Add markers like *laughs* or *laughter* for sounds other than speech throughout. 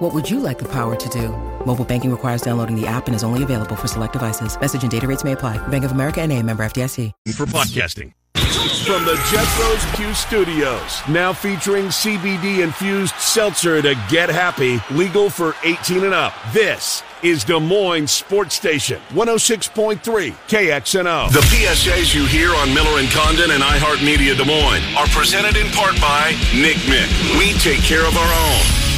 What would you like the power to do? Mobile banking requires downloading the app and is only available for select devices. Message and data rates may apply. Bank of America and a member FDIC. For podcasting. From the Jethro's Q Studios, now featuring CBD infused seltzer to get happy, legal for 18 and up. This is Des Moines Sports Station, 106.3 KXNO. The PSAs you hear on Miller and Condon and iHeartMedia Des Moines are presented in part by Nick Mick. We take care of our own.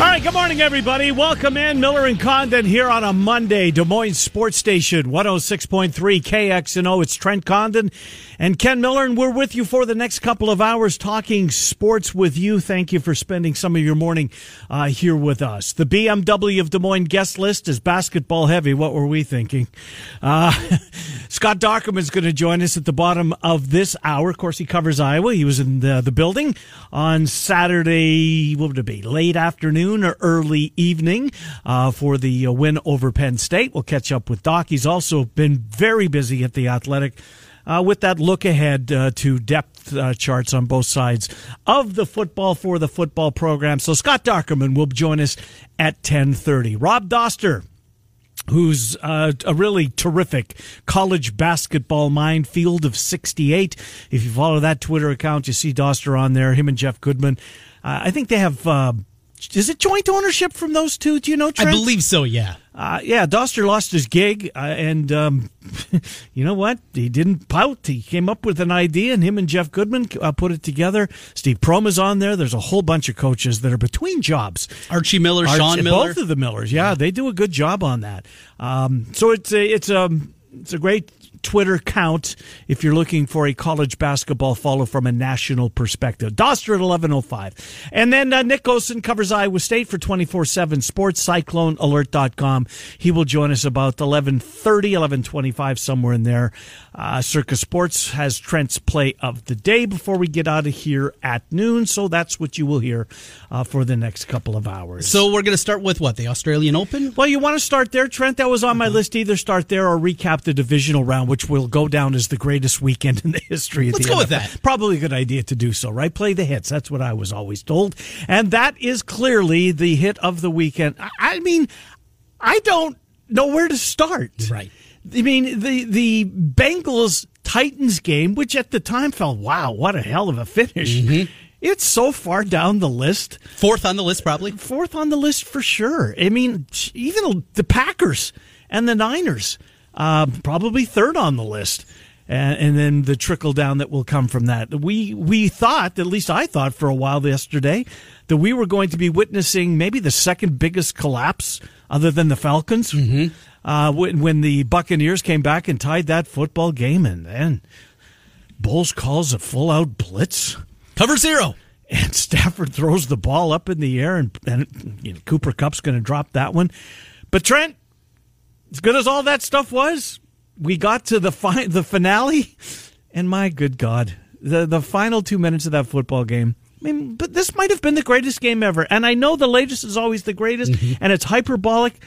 All right, good morning, everybody. Welcome in. Miller and Condon here on a Monday, Des Moines Sports Station, 106.3 KXNO. It's Trent Condon and Ken Miller, and we're with you for the next couple of hours talking sports with you. Thank you for spending some of your morning uh, here with us. The BMW of Des Moines guest list is basketball heavy. What were we thinking? Uh, *laughs* Scott is going to join us at the bottom of this hour. Of course, he covers Iowa. He was in the, the building on Saturday, what would it be, late afternoon or early evening uh, for the uh, win over Penn State. We'll catch up with Doc. He's also been very busy at the Athletic. Uh, with that look ahead uh, to depth uh, charts on both sides of the football for the football program. So Scott Dochterman will join us at 1030. Rob Doster, who's uh, a really terrific college basketball mind, field of 68. If you follow that Twitter account, you see Doster on there, him and Jeff Goodman. Uh, I think they have uh, is it joint ownership from those two? Do you know? Trent? I believe so. Yeah. Uh, yeah, Doster lost his gig, uh, and um, *laughs* you know what? He didn't pout. He came up with an idea, and him and Jeff Goodman uh, put it together. Steve Prohm's on there. There's a whole bunch of coaches that are between jobs. Archie Miller, Archie, Sean Miller, both of the Millers. Yeah, yeah, they do a good job on that. Um, so it's a it's a it's a great Twitter count if you're looking for a college basketball follow from a national perspective. Doster at 11.05. And then uh, Nick Osen covers Iowa State for 24-7 sports, cyclonealert.com. He will join us about 11.30, 11.25, somewhere in there. Uh, Circa Sports has Trent's play of the day before we get out of here at noon. So that's what you will hear uh, for the next couple of hours. So we're going to start with what? The Australian Open? Well, you want to start there, Trent? That was on my mm-hmm. list. Either start there or recap the divisional round which will go down as the greatest weekend in the history of Let's the go NFL. with that. Probably a good idea to do so, right? Play the hits. That's what I was always told. And that is clearly the hit of the weekend. I mean, I don't know where to start. Right. I mean, the the Bengals Titans game, which at the time felt, wow, what a hell of a finish. Mm-hmm. It's so far down the list. Fourth on the list, probably. Fourth on the list for sure. I mean, even the Packers and the Niners uh, probably third on the list. And, and, then the trickle down that will come from that. We we thought, at least I thought for a while yesterday, that we were going to be witnessing maybe the second biggest collapse other than the Falcons mm-hmm. Uh, when, when the Buccaneers came back and tied that football game, and then Bowles calls a full out blitz, cover zero, and *laughs* Stafford throws the ball up in the air, and, and you know, Cooper Kupp's going to drop that one. But Trent, as good as all that stuff was, we got to the fi- the finale, and my good God, the the final two minutes of that football game. I mean, but this might have been the greatest game ever. And I know the latest is always the greatest, mm-hmm. and it's hyperbolic.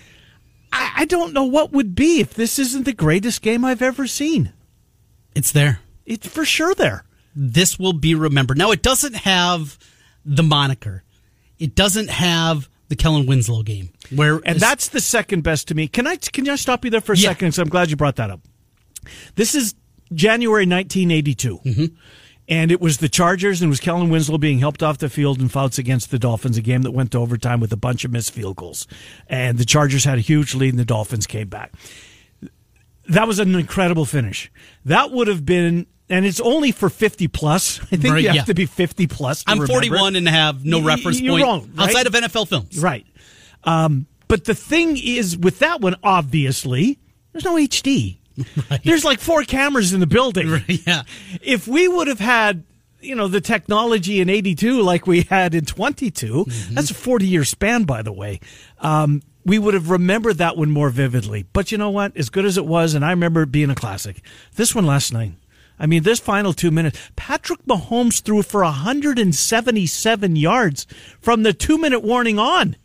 I, I don't know what would be if this isn't the greatest game I've ever seen. It's there. It's for sure there. This will be remembered. Now, it doesn't have the moniker. It doesn't have the Kellen Winslow game. Where and that's the second best to me. Can I can I stop you there for a yeah. second? Because I'm glad you brought that up. This is January 1982. Mm-hmm. And it was the Chargers, and it was Kellen Winslow being helped off the field in Fouts against the Dolphins, a game that went to overtime with a bunch of missed field goals. And the Chargers had a huge lead, and the Dolphins came back. That was an incredible finish. That would have been and it's only for 50 plus. *laughs* I think right, you have yeah. to be 50 plus. I'm remember. 41 and have no reference You're point wrong, right? outside of NFL films. Right. Um, but the thing is, with that one, obviously, there's no HD. *laughs* Right. There's like four cameras in the building. *laughs* Right, yeah. If we would have had, you know, the technology in 82 like we had in 22, mm-hmm. that's a 40 year span, by the way. Um, we would have remembered that one more vividly. But you know what? As good as it was, and I remember it being a classic, this one last night. I mean, this final two minutes, Patrick Mahomes threw for 177 yards from the two minute warning on.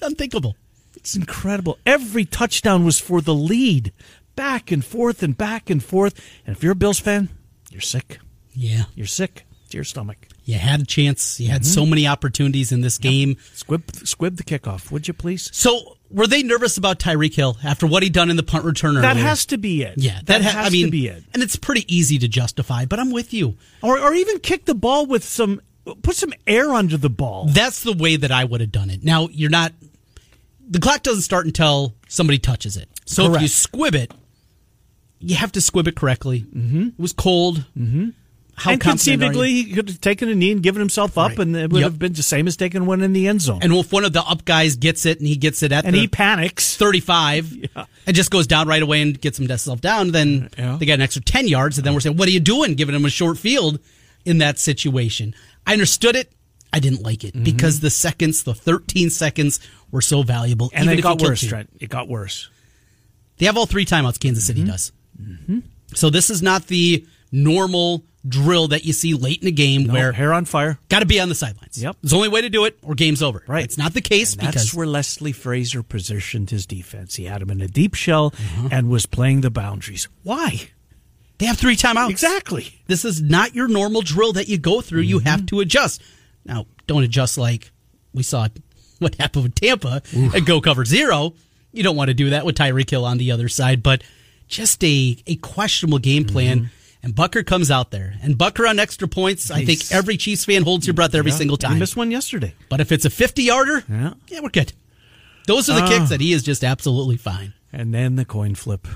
Unthinkable. It's incredible. Every touchdown was for the lead back and forth and back and forth. And if you're a Bills fan, you're sick. Yeah. You're sick to your stomach. You had a chance. You had mm-hmm. so many opportunities in this game. Squib, squib the kickoff, would you please? So, were they nervous about Tyreek Hill after what he'd done in the punt return? That has to be it. Yeah, that, that ha- has I mean, to be it. And it's pretty easy to justify, but I'm with you. Or, or even kick the ball with some, put some air under the ball. That's the way that I would have done it. Now, you're not, the clock doesn't start until somebody touches it. So Correct. if you squib it, you have to squib it correctly. Mm-hmm. It was cold. Mm-hmm. How and conceivably, he could have taken a knee and given himself up, right. and it would yep. have been the same as taking one in the end zone. And if one of the up guys gets it and he gets it at and he panics 35 *laughs* yeah. and just goes down right away and gets himself down, then yeah. they get an extra 10 yards. And then we're saying, what are you doing giving him a short field in that situation? I understood it. I didn't like it mm-hmm. because the seconds, the 13 seconds, were so valuable. And it got worse, Trent. It got worse. They have all three timeouts, Kansas City mm-hmm. does. Mm-hmm. So this is not the normal drill that you see late in the game no, where hair on fire. Got to be on the sidelines. Yep. It's the only way to do it or game's over. Right. It's not the case and because that's where Leslie Frazier positioned his defense. He had him in a deep shell uh-huh. and was playing the boundaries. Why? They have three timeouts. Exactly. This is not your normal drill that you go through. Mm-hmm. You have to adjust. Now, don't adjust like we saw *laughs* what happened with Tampa Oof. and go cover zero. You don't want to do that with Tyreek Hill on the other side, but just a, a questionable game plan. Mm-hmm. And Butker comes out there. And Butker on extra points, nice. I think every Chiefs fan holds your breath every yeah, single time. He missed one yesterday. But if it's a 50 yarder, yeah. yeah, we're good. Those are the uh, kicks that he is just absolutely fine. And then the coin flip.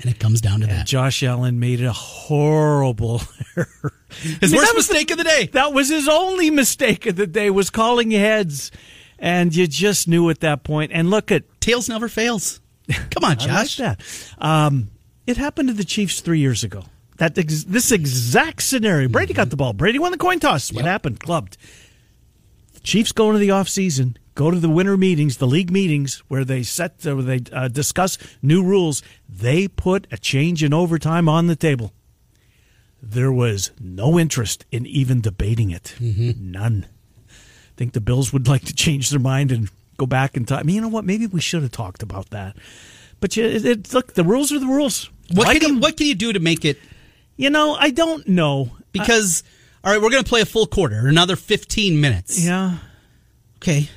And it comes down to and that. Josh Allen made a horrible *laughs* error. His I mean, worst mistake the, of the day. That was his only mistake of the day was calling heads. And you just knew at that point. And look at tails never fails. *laughs* Come on, Josh. Like that. Um, it happened to the Chiefs three years ago. That ex- this exact scenario. Brady got the ball. Brady won the coin toss. What yep. happened? Clubbed. The Chiefs go into the offseason, go to the winter meetings, the league meetings where they set where they uh, discuss new rules. They put a change in overtime on the table. There was no interest in even debating it. Mm-hmm. None. I think the Bills would like to change their mind and go back and talk. I mean, you know what? Maybe we should have talked about that. But you, it, it, look, the rules are the rules. What like can you, what can you do to make it? You know, I don't know because I, all right, we're going to play a full quarter, another fifteen minutes. Yeah. Okay,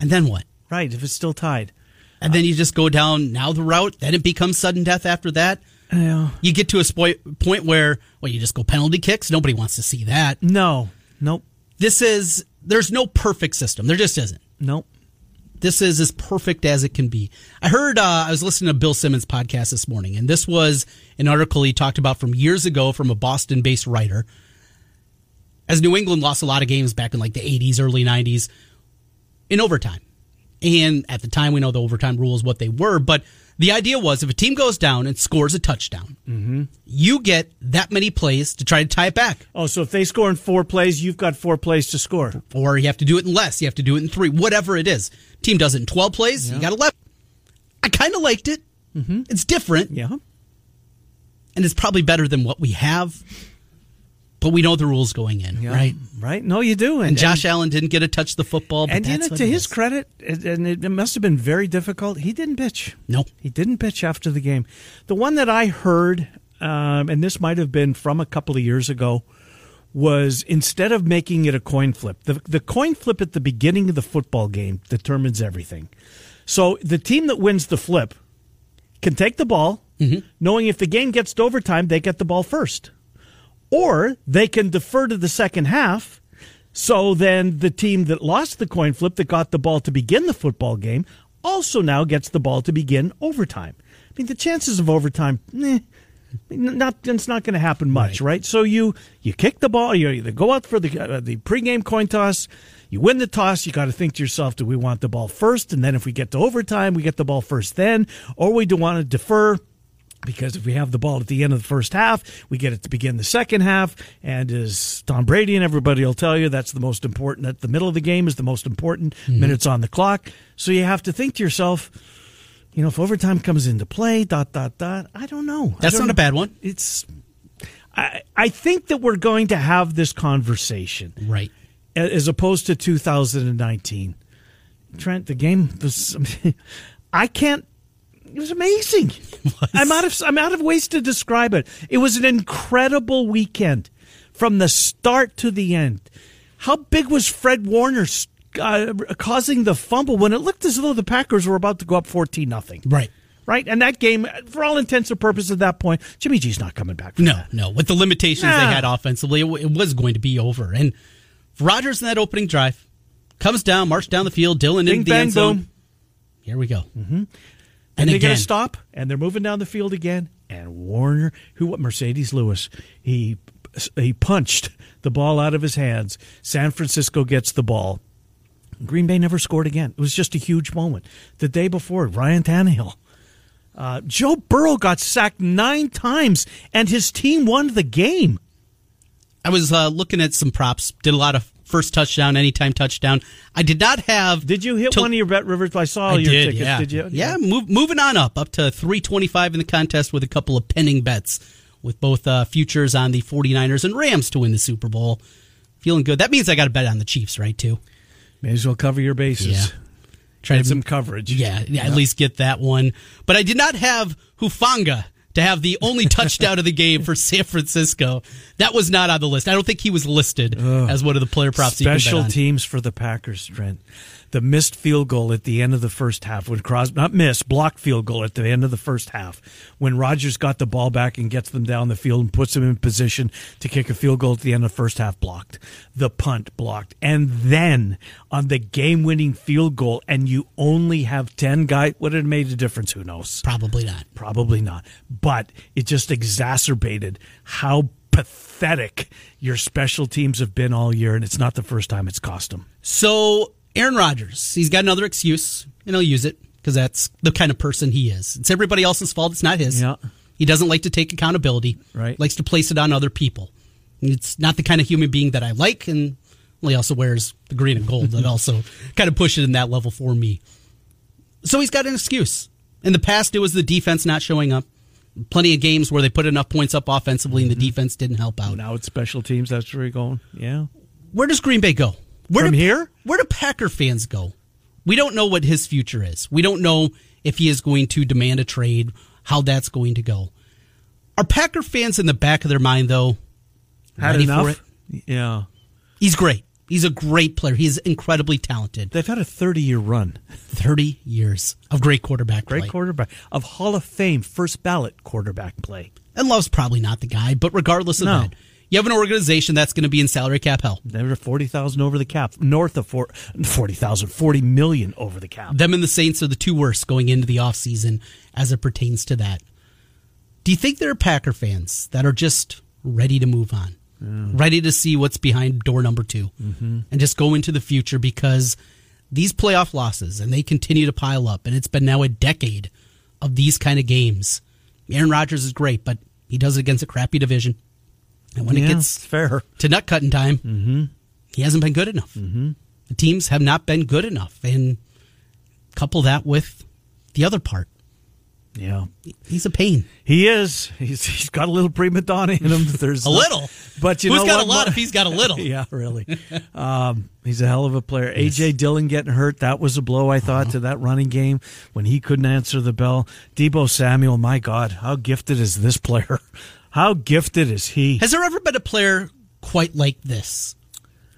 and then what? Right, if it's still tied, and uh, then you just go down now the route. Then it becomes sudden death after that. Yeah. You get to a spo- point where well, you just go penalty kicks. Nobody wants to see that. No. Nope. This is there's no perfect system. There just isn't. Nope this is as perfect as it can be. I heard, uh, I was listening to Bill Simmons' podcast this morning, and this was an article he talked about from years ago from a Boston based writer. As New England lost a lot of games back in like the 80s, early 90s in overtime. And at the time, we know the overtime rules, what they were, but the idea was if a team goes down and scores a touchdown, mm-hmm. you get that many plays to try to tie it back. Oh, so if they score in four plays, you've got four plays to score. Or you have to do it in less. You have to do it in three, whatever it is. Team does it in 12 plays, yeah. you got 11. I kind of liked it. Mm-hmm. It's different. Yeah. And it's probably better than what we have but we know the rules going in, yeah, right? Right. No, you do. And, and Josh and, Allen didn't get to touch the football. and you know, to his is. credit, and it must have been very difficult. He didn't pitch. No, he didn't pitch after the game. The one that I heard, um, and this might have been from a couple of years ago, was instead of making it a coin flip, the the coin flip at the beginning of the football game determines everything. So the team that wins the flip can take the ball, mm-hmm. knowing if the game gets to overtime, they get the ball first. Or they can defer to the second half. So then the team that lost the coin flip that got the ball to begin the football game also now gets the ball to begin overtime. I mean, the chances of overtime, eh, not it's not going to happen much, right. right. So you you kick the ball, you either go out for the uh, the pregame coin toss, You win the toss, you got to think to yourself, do we want the ball first? And then if we get to overtime, we get the ball first then, or we do want to defer because if we have the ball at the end of the first half, we get it to begin the second half. And as Tom Brady and everybody will tell you, that's the most important. At the middle of the game is the most important Mm-hmm. minutes on the clock. So you have to think to yourself, you know, if overtime comes into play, dot dot dot. I don't know. That's don't not a bad one. It's. I I think that we're going to have this conversation Right. as opposed to 2019. Trent, the game was. *laughs* I can't. It was amazing. *laughs* I'm out of I'm out of ways to describe it. It was an incredible weekend from the start to the end. How big was Fred Warner uh, causing the fumble when it looked as though the Packers were about to go up 14 nothing? Right. Right, and that game, for all intents and purposes, at that point, Jimmy G's not coming back. No, that. no. With the limitations Nah. they had offensively, it, w- it was going to be over. And Rodgers in that opening drive comes down, marched down the field, Dillon into the bang end zone. boom. Here we go. Mm-hmm. And, And they're going to stop, and they're moving down the field again. And Warner, who what Marcedes Lewis, he he punched the ball out of his hands. San Francisco gets the ball. Green Bay never scored again. It was just a huge moment. The day before, Ryan Tannehill. Uh, Joe Burrow got sacked nine times, and his team won the game. I was uh, looking at some props. Did a lot of first touchdown, anytime touchdown. I did not have. Did you hit till- one of your bet rivers? I saw I your did, tickets. yeah. Did you? Yeah, move, moving on up, up to 325 in the contest with a couple of pending bets with both uh, futures on the 49ers and Rams to win the Super Bowl. Feeling good. That means I got to bet on the Chiefs, right, too? May as well cover your bases. Yeah. Try Get to some coverage. Yeah, yeah, at least get that one. But I did not have Hufanga to have the only touchdown of the game for San Francisco. That was not on the list. I don't think he was listed as one of the player props. you can bet Special teams for the Packers, Trent. The missed field goal at the end of the first half when Crosby, not missed, blocked field goal at the end of the first half when Rodgers got the ball back and gets them down the field and puts them in position to kick a field goal at the end of the first half blocked. The punt blocked. And then on the game winning field goal, and you only have 10 guys, would it have made a difference? Who knows? Probably not. Probably not. But it just exacerbated how pathetic your special teams have been all year, and it's not the first time it's cost them. So Aaron Rodgers, he's got another excuse, and he'll use it because that's the kind of person he is. It's everybody else's fault. It's not his. Yeah. He doesn't like to take accountability. Right. Likes to place it on other people. It's not the kind of human being that I like, and well, he also wears the green and gold that *laughs* also kind of push it in that level for me. So he's got an excuse. In the past, it was the defense not showing up. Plenty of games where they put enough points up offensively and the mm-hmm. defense didn't help out. Now it's special teams. That's where you're going. Yeah. Where does Green Bay go? Where From do, here? Where do Packer fans go? We don't know what his future is. We don't know if he is going to demand a trade, how that's going to go. Are Packer fans in the back of their mind, though, Had enough? for it? Yeah. He's great. He's a great player. He's incredibly talented. They've had a 30 year run. 30 years of great quarterback Great play. quarterback. Of Hall of Fame, first ballot quarterback play. and Love's probably not the guy, but regardless of No. that, you have an organization that's going to be in salary cap hell. They're 40,000 over the cap. North of four, 40,000, 40 million over the cap. Them and the Saints are the two worst going into the offseason as it pertains to that. Do you think there are Packer fans that are just ready to move on? Ready to see what's behind door number 2 Mm-hmm. and just go into the future because these playoff losses and they continue to pile up and it's been now a decade of these kind of games. Aaron Rodgers is great, but he does it against a crappy division. And when Yeah, it gets fair. to nut cutting time, he hasn't been good enough. Mm-hmm. The teams have not been good enough, and couple that with the other part. Yeah. He's a pain. He is. He's, he's got a little prima donna in him. *laughs* There's A no- little. But you Who's know got what? a lot if he's got a little? *laughs* yeah, really. Um, he's a hell of a player. AJ Dillon getting hurt. That was a blow, I Uh-huh. thought, to that running game when he couldn't answer the bell. Deebo Samuel, my God, how gifted is this player? *laughs* How gifted is he? Has there ever been a player quite like this?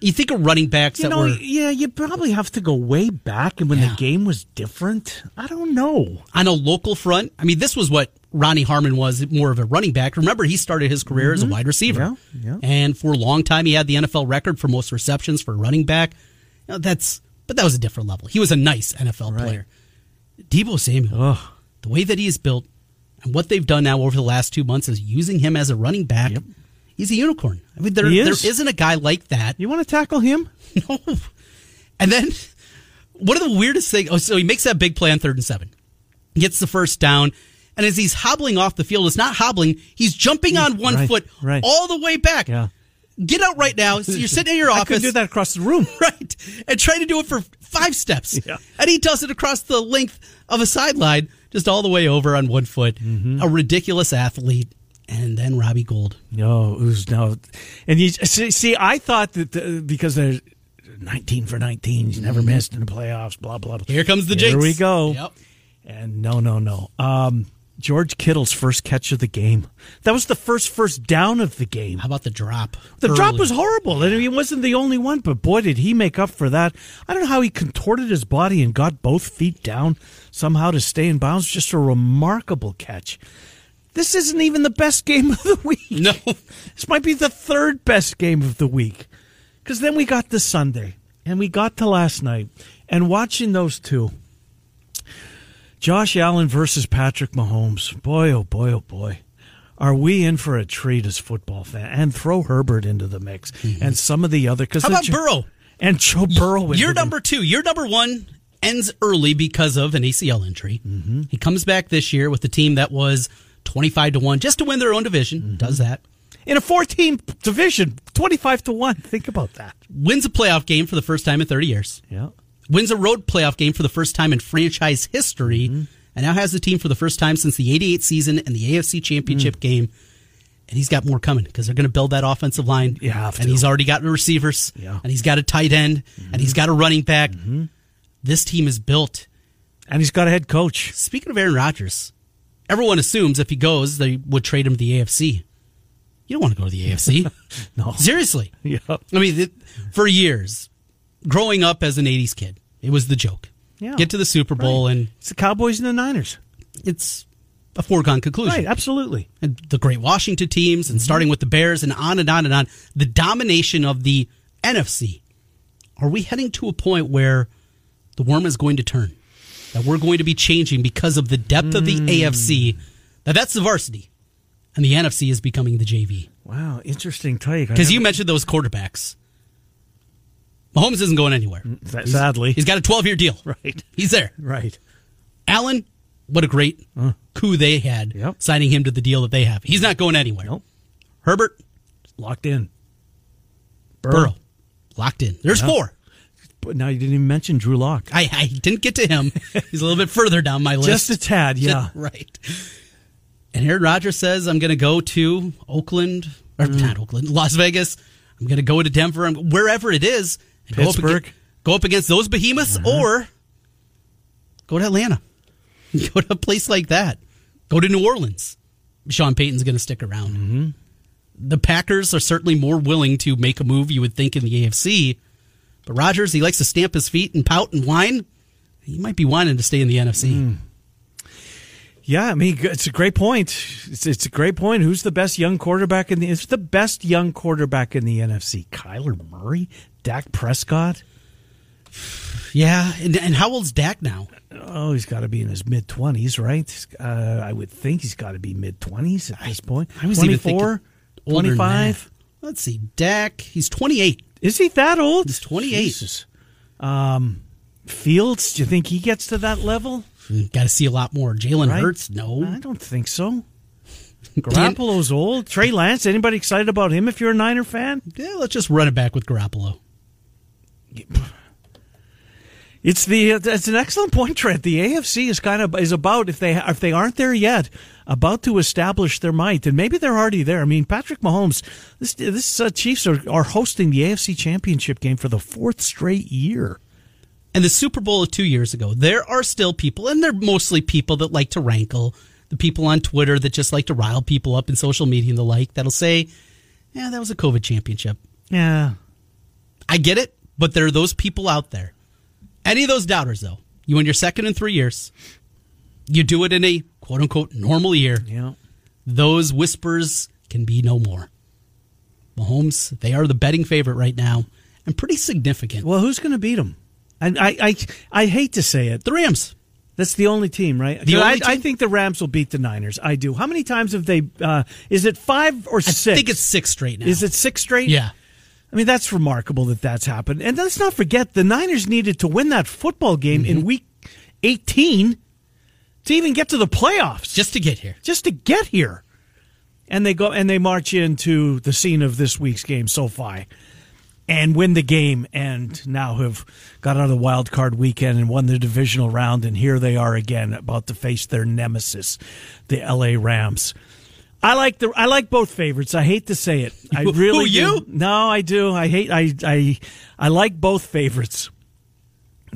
You think of running backs you that know, were yeah, you probably have to go way back and when Yeah. the game was different. I don't know. on a local front. I mean, this was what Ronnie Harmon was more of a running back. Remember, he started his career as a wide receiver. Mm-hmm. Yeah, yeah. And for a long time, he had the NFL record for most receptions for a running back. You know, that's, but that was a different level. He was a nice NFL Right. player. Deebo Samuel, Ugh. the way that he is built and what they've done now over the last two months is using him as a running back. He's a unicorn. I mean, there, He there is. isn't a guy like that. You want to tackle him? *laughs* No. And then one of the weirdest things. Oh, so he makes that big play on third and seven, gets the first down, and as he's hobbling off the field, it's not hobbling. He's jumping on one Right, foot right. all the way back. Yeah. Get out right now. So you're sitting in your *laughs* I office. could do that across the room. *laughs* right, and try to do it for five steps. *laughs* Yeah. And he does it across the length of a sideline, just all the way over on one foot. Mm-hmm. A ridiculous athlete. And then Robbie Gould. No, it was no, and you see. I thought that the, because they're nineteen for nineteen, he's never missed in the playoffs. Blah blah. blah. Here comes the Here jinx. we go. Yep. And no, no, no. Um, George Kittle's first catch of the game. That was the first first down of the game. How about the drop? The drop was horrible. and he wasn't the only one, but boy, did he make up for that. I don't know how he contorted his body and got both feet down somehow to stay in bounds. Just a remarkable catch. This isn't even the best game of the week. No. *laughs* This might be the third best game of the week. Because then we got the Sunday, and we got to last night, and watching those two Josh Allen versus Patrick Mahomes. Boy, oh boy, oh boy. Are we in for a treat as football fan? And throw Herbert into the mix and some of the other. Cause How about Jo- Burrow? And Joe Burrow. into Your number two, your number one ends early because of an ACL injury. Mm-hmm. He comes back this year with the team that was 25 to 1 just to win their own division. Mm-hmm. Does that. in a 14 division, 25 to 1. Think about that. Wins a playoff game for the first time in 30 years. Yeah. Wins a road playoff game for the first time in franchise history. Mm-hmm. And now has the team for the first time since the 88 season and the AFC championship Mm. game. And he's got more coming because they're going to build that offensive line. You have And to. he's already got the receivers. Yeah. Mm-hmm. And he's got a tight end. And he's got a running back. This team is built And he's got a head coach. Speaking of Aaron Rodgers, everyone assumes if he goes, they would trade him to the AFC. You don't want to go to the AFC. *laughs* No. Seriously. *laughs* Yeah. I mean, for years, growing up as an 80s kid, it was the joke. Yeah. Get to the Super Bowl, and It's the Cowboys and the Niners. it's a foregone conclusion. Right, absolutely. And the great Washington teams, and mm-hmm. starting with the Bears, and on and on and on. The domination of the NFC. Are we heading to a point where the worm is going to turn? That we're going to be changing because of the depth of the mm. AFC? That that's the varsity, and the NFC is becoming the JV. Wow, interesting take. Because you mentioned those quarterbacks. Mahomes isn't going anywhere. Sa- sadly. He's got a 12 year deal. *laughs* Right. He's there. Right. Allen, what a great coup they had Yep. signing him to the deal that they have. He's not going anywhere. Nope. Herbert, Locked in. Burrow, locked in. There's Yeah. four. But now you didn't even mention Drew Lock. I, I didn't get to him. *laughs* He's a little bit further down my list. Just a tad, yeah. right. And Aaron Rodgers says, I'm going to go to Oakland, or Mm. not Oakland, Las Vegas. I'm going to go to Denver, I'm, wherever it is. And go up Pittsburgh. Uh-huh. Go up, against those behemoths or go to Atlanta. *laughs* Go to a place like that. Go to New Orleans. Sean Payton's going to stick around. Mm-hmm. The Packers are certainly more willing to make a move, you would think, in the AFC. But Rodgers, he likes to stamp his feet and pout and whine. He might be whining to stay in the NFC. Mm. Yeah, I mean, it's a great point. It's, it's a great point. Who's the best young quarterback in the? It's the best young quarterback in the NFC. Kyler Murray, Dak Prescott. Yeah, and, and how old's Dak now? Oh, he's got to be in his mid twenties, right? Uh, I would think he's got to be mid twenties at this point. I was 24, thinking older than 25? Let's see, Dak. He's 28. Is he that old? He's 28. Um, Fields, do you think he gets to that level? Got to see a lot more. Jalen Right? Hurts, no. I don't think so. *laughs* Garoppolo's old. Trey Lance, anybody excited about him if you're a Niner fan? Yeah, let's just run it back with Garoppolo. *laughs* It's the it's an excellent point, Trent. The AFC is kind of is about if they if they aren't there yet, about to establish their might, and maybe they're already there. I mean, Patrick Mahomes, this this uh, Chiefs are, are hosting the AFC Championship game for the fourth straight year. And the Super Bowl of two years ago, there are still people, and they're mostly people that like to rankle, the people on Twitter that just like to rile people up in social media and the like, that'll say, yeah, that was a COVID championship. Yeah, I get it, but there are those people out there. Any of those doubters, though, you win your second in three years, you do it in a quote unquote normal year, yeah. those whispers can be no more. Mahomes, they are the betting favorite right now, and pretty significant. Well, who's going to beat them? And I, I I hate to say it, the Rams. That's the only team, right? The I, only I team? think the Rams will beat the Niners. I do. How many times have they? Uh, is it five or six? I think it's six straight now. Is it six straight? Yeah. I mean, that's remarkable that that's happened. And let's not forget the Niners needed to win that football game in week 18 to even get to the playoffs. Just to get here. just to get here. And they go and they march into the scene of this week's game, SoFi, and win the game, and now have got out of the wild card weekend and won the divisional round, and here they are again, about to face their nemesis, the LA Rams. I like the I like both favorites. I hate to say it. I really who, you? do. No, I do. I hate I I I like both favorites.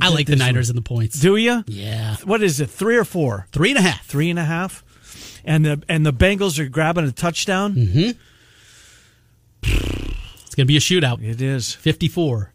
I like the Niners and the points. Do you? Yeah. What is it? Three or four? Three and a half. three and a half, and the and the Bengals are grabbing a touchdown. Mm-hmm. It's going to be a shootout. It is. 54.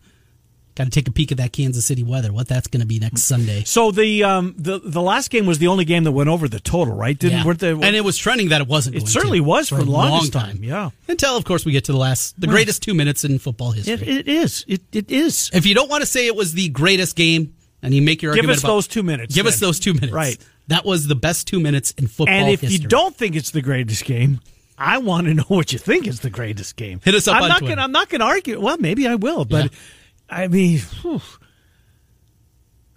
Got to take a peek at that Kansas City weather. What that's going to be next Sunday. So the um the the last game was the only game that went over the total, right? Didn't Yeah. and it was trending that it wasn't. It certainly to was for the a long time. time, yeah. Until of course we get to the last, the greatest two minutes in football history. it, it is. It it is. if you don't want to say it was the greatest game, and you make your argument, Give us about- those two minutes, Give us those two minutes. Right. That was the best two minutes in football. And if history. you don't think it's the greatest game, I want to *laughs* know what you think is the greatest game. Hit us up I'm on not Twitter. gonna I'm not gonna argue. Well, maybe I will, but Yeah. I mean, whew.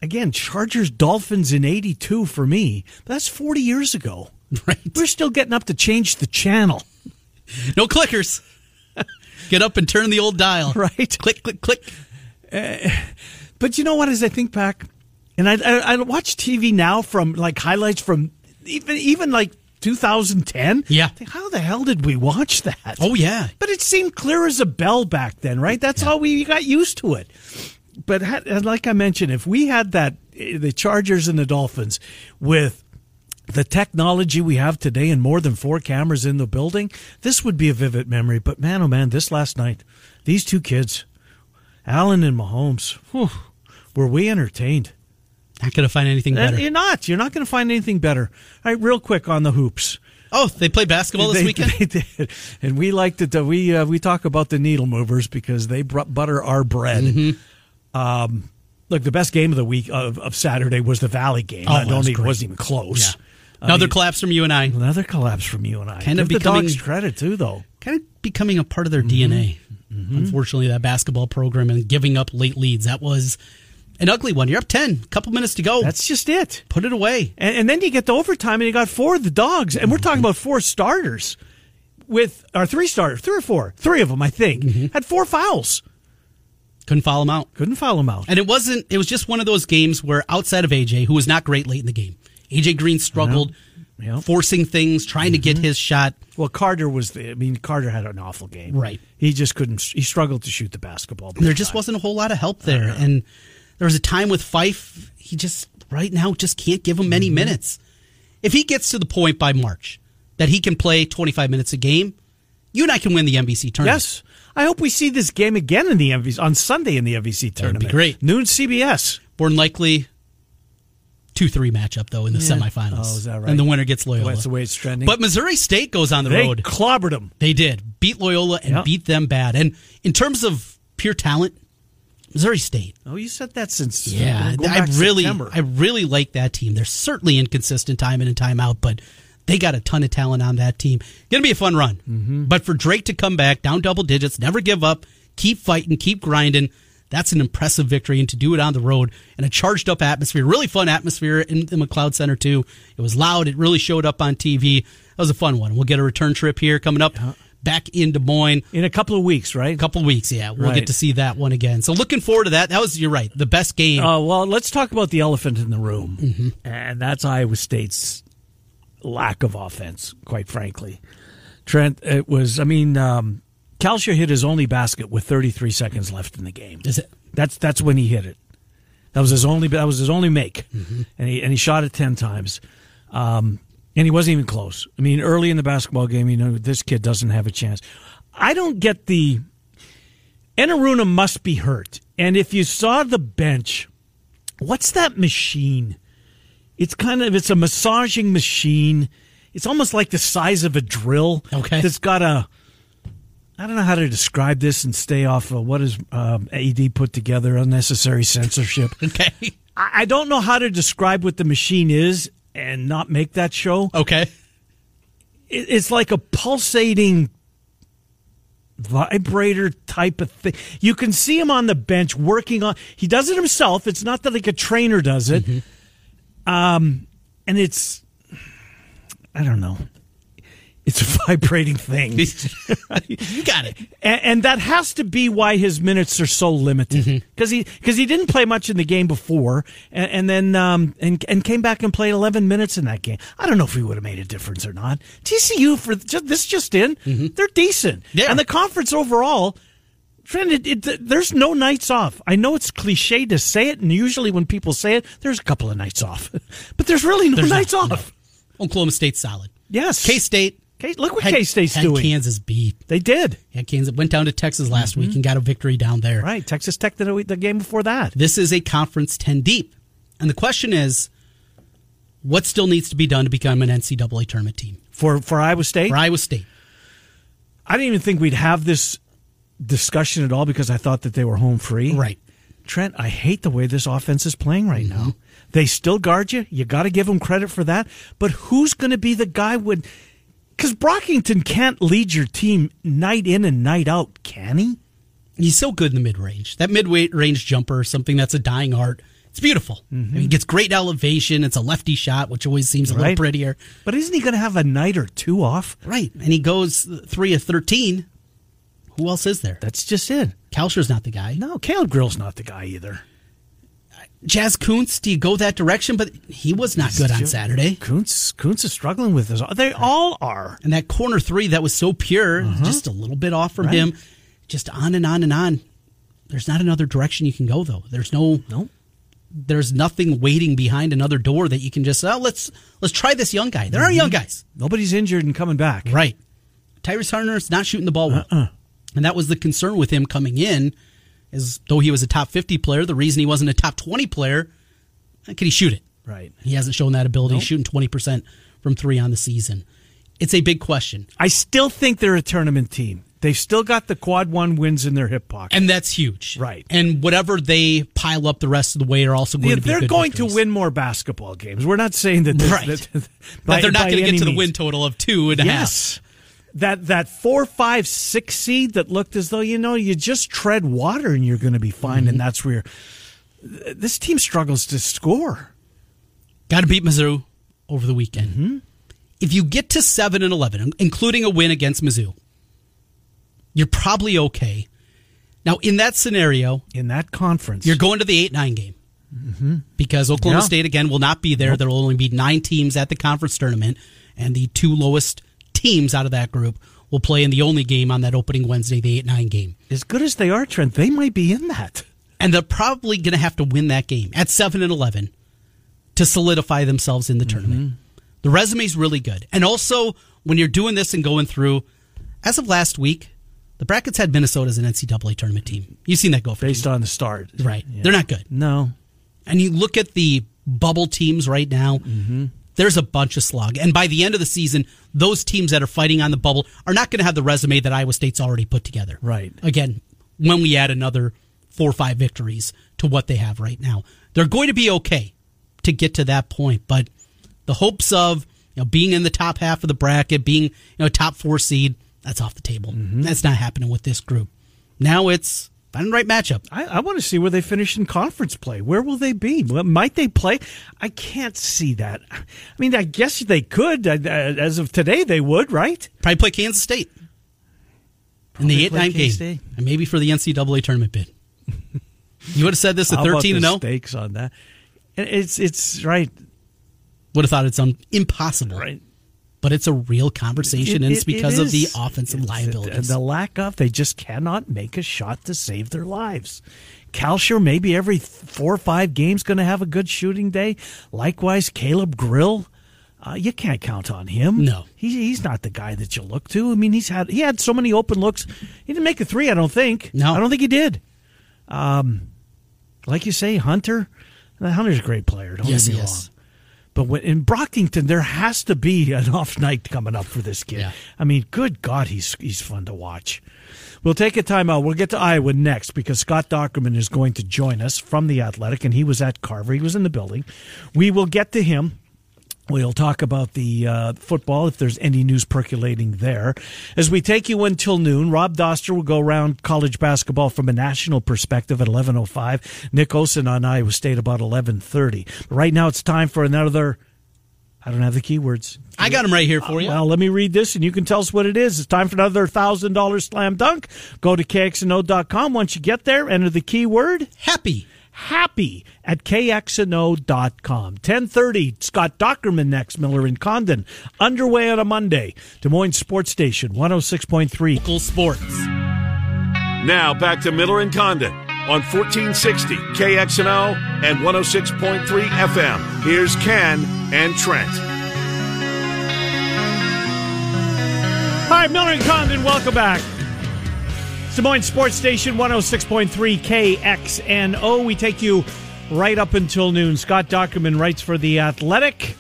again, Chargers Dolphins in '82 for me. That's 40 years ago. *laughs* right, We're still getting up to change the channel. *laughs* no clickers. Get up and turn the old dial. Right. Click, click, click. Uh, but you know what? As I think back, and I, I, I watch TV now from like highlights from even even like 2010. Yeah. How the hell did we watch that? Oh yeah. but it seemed clear as a bell back then, right? That's how we got used to it. But like I mentioned, if we had that, eh, the Chargers and the Dolphins with the technology we have today and more than four cameras in the building, this would be a vivid memory. But man, oh man, this last night, these two kids, Allen and Mahomes, whew, were we entertained? Not gonna find anything better. You're not. You're not going to find anything better. All right, real quick on the hoops. oh, they played basketball this They- weekend. *laughs* They did, and we like to we uh, we talk about the needle movers because they butter our bread. Mm-hmm. Um, look, the best game of the week of, of Saturday was the Valley game. Oh, I don't even wasn't even close. Yeah. I Another mean, collapse from UNI. another collapse from UNI. Kind of Give becoming- the dogs credit too, though. Kind of becoming a part of their Mm-hmm. DNA. Unfortunately, that basketball program and giving up late leads. That was an ugly one. You're up 10, couple minutes to go. That's just it. Put it away. And, and then you get to overtime and you got four of the dogs, and we're talking about four starters with or three starters, three or four, three of them, I think, Mm-hmm. had four fouls. Couldn't foul him out. Couldn't foul them out. And it wasn't, it was just one of those games where outside of AJ, who was not great late in the game, AJ Green struggled, Yeah. forcing things, trying to get his shot. Well, Carter was the. I mean, Carter had an awful game. Right. He just couldn't. He struggled to shoot the basketball. There just wasn't a whole lot of help there. And there was a time with Fife, he just, right now, just can't give him Mm-hmm. many minutes. If he gets to the point by March that he can play 25 minutes a game, UNI can win the MVC tournament. Yes. I hope we see this game again in the MVC on Sunday in the MVC tournament. great. Noon CBS. More than likely, 2 3 matchup, though, in the semifinals. Oh, is that right? And the winner gets Loyola. That's the way it's trending. But Missouri State goes on the they road. clobbered them. They did. Beat Loyola and Yep. beat them bad. And in terms of pure talent, Missouri State. Oh, you said that since Yeah, I really, September. I really like that team. They're certainly inconsistent time in and time out, but they got a ton of talent on that team. Going to be a fun run. Mm-hmm. But for Drake to come back down double digits, never give up, keep fighting, keep grinding. That's an impressive victory, and to do it on the road in a charged up atmosphere, really fun atmosphere in the McLeod Center too. It was loud. It really showed up on TV. That was a fun one. We'll get a return trip here coming up back in Des Moines in a couple of weeks, right? A couple of weeks. Yeah, we'll Right. get to see that one again. So looking forward to that. That was you're right, the best game. Uh, well, let's talk about the elephant in the room, Mm-hmm. and that's Iowa State's lack of offense. Quite frankly, Trent, it was. I mean, um, hit his only basket with 33 seconds left in the game. Is it? That's that's when he hit it. That was his only. That was his only make, Mm-hmm. and he and he shot it ten times, um, and he wasn't even close. I mean, early in the basketball game, you know, this kid doesn't have a chance. I don't get the. Enaruna must be hurt, and if you saw the bench, what's that machine? It's kind of it's a massaging machine. It's almost like the size of a drill. Okay. That's got a. I don't know how to describe this and stay off of what is um, AD put together unnecessary censorship. *laughs* Okay. I, I don't know how to describe what the machine is and not make that show. Okay. It's like a pulsating vibrator type of thing. You can see him on the bench working on. He does it himself. It's not that like a trainer does it. Mm-hmm. Um, and it's I don't know. It's a vibrating thing. *laughs* you got it. and, and that has to be why his minutes are so limited because he because he didn't play much in the game before, and, and then um and and came back and played eleven minutes in that game. I don't know if he would have made a difference or not. TCU for just, this just in, they're decent, Yeah. and the conference overall. Friend, it, it, there's no nights off. I know it's cliche to say it, and usually when people say it, there's a couple of nights off, *laughs* but there's really no There's nights not, off. no. Oklahoma State's solid. Yes, K State. K- look what K-State's doing. Kansas beat. They did Yeah, Kansas went down to Texas last week mm-hmm. and got a victory down there. right. Texas Tech did the game before that. This is a conference 10 deep. And the question is what still needs to be done to become an NCAA tournament team? for for Iowa State. For Iowa State. I didn't even think we'd have this discussion at all because I thought that they were home free. Right. Trent, I hate the way this offense is playing right mm-hmm. now. They still guard you. You got to give them credit for that. But who's going to be the guy when? Because Brockington can't lead your team night in and night out, can he? He's so good in the mid range. That mid range jumper, something that's a dying art. It's beautiful. I mean, mm-hmm. he gets great elevation. It's a lefty shot, which always seems a little prettier. But isn't he going to have a night or two off? Right. And he goes three of 13. Who else is there? That's just it. Kalscheur's not the guy. No, Caleb Grill's not the guy either. Jaz Kunc, do you go that direction? But he was not good on Saturday. Kunc, Kunc is struggling with this. They all are. And that corner three that was so pure, Uh-huh. just a little bit off from him, just on and on and on. There's not another direction you can go though. There's no no, there's nothing waiting behind another door that you can just oh let's let's try this young guy. There are young guys. Nobody's injured and coming back. Right. Tyrese Hunter's not shooting the ball well. Uh-uh. And that was the concern with him coming in, is though he was a top 50 player, the reason he wasn't a top 20 player, uh, could he shoot it? Right. He hasn't shown that ability. He's shooting 20% from three on the season. It's a big question. I still think they're a tournament team. They've still got the quad one wins in their hip pocket. And that's huge. Right. And whatever they pile up the rest of the way are also going Yeah, to be they're good going victories. to win more basketball games. We're not saying that, *laughs* Right. that, But by- they're not going to get to the means. win total of two and a half. That that four, five, six seed that looked as though you know you just tread water and you're going to be fine, Mm-hmm. and that's where you're, this team struggles to score. Got to beat Mizzou over the weekend. Mm-hmm. If you get to 7 and 11, including a win against Mizzou, you're probably okay. Now, in that scenario, In that conference, you're going to the 8 9 game. Because Oklahoma Mm-hmm. Yeah. State, again, will not be there. There will only be nine teams at the conference tournament, and the two lowest teams out of that group will play in the only game on that opening Wednesday, the 8 9 game. as good as they are, Trent. They might be in that. And they're probably going to have to win that game at 7 and 11 to solidify themselves in the mm-hmm. tournament. The resume's really good. And also, when you're doing this and going through, as of last week, the Brackets had Minnesota as an NCAA tournament team. You've seen that go for based on the start. Right. Yeah. They're not good. No. And you look at the bubble teams right now, mm-hmm. There's a bunch of slog. And by the end of the season, those teams that are fighting on the bubble are not going to have the resume that Iowa State's already put together. Right. Again, when we add another four or five victories to what they have right now, they're going to be okay to get to that point. But the hopes of you know being in the top half of the bracket, being you know top four seed, that's off the table. Mm-hmm. That's not happening with this group. Now it's find the right matchup. I, I want to see where they finish in conference play. Where will they be? What- Might they play? I can't see that. I mean, I guess they could. Uh, As of today, they would, right? Probably play Kansas State in the eight play nine game, K-State. and maybe for the NCAA tournament bid. you would have said this at *laughs* thirteen the and zero. Stakes on that. It's it's right, Would have thought it's um, impossible, right. But it's a real conversation, It- and it's it- because it of the offensive liabilities. The, the lack of, they just cannot make a shot to save their lives. Kalscheur, maybe every four or five games, going to have a good shooting day. Likewise, Caleb Grill. Uh, you can't count on him. No. he's he's not the guy that you look to. I mean, he's had he had so many open looks. He didn't make a three. I don't think. No. I don't think he did. Um, like you say, Hunter. Hunter's a great player. Don't Yes, get me he wrong. But when, in Brockington, there has to be an *laughs* off night coming up for this kid. Yeah. I mean, good God, he's he's fun to watch. We'll take a timeout. We'll get to Iowa next because Scott Dochterman is going to join us from the Athletic, and he was at Carver. He was in the building. We will get to him. We'll talk about the uh, football if there's any news percolating there. As we take you until noon, Rob Doster will go around college basketball from a national perspective at 11.05. Nick Osen on Iowa State about 11.30. Right now it's time for another, I don't have the keywords. I got them right here for you. Well, let me read this and you can tell us what it is. It's time for another $1,000 slam dunk. Go to kxno.com. Once you get there, enter the keyword Happy happy at kxno.com. 1030, Scott Dochterman next, Miller and Condon. Underway on a Monday. Des Moines Sports Station, 106.3. Local sports. Now back to Miller and Condon on 1460 KXNO and 106.3 FM. Here's Ken and Trent. Hi, Miller and Condon, welcome back. Des Moines Sports Station 106.3 KXNO. We take you right up until noon. Scott Dochterman writes for The Athletic.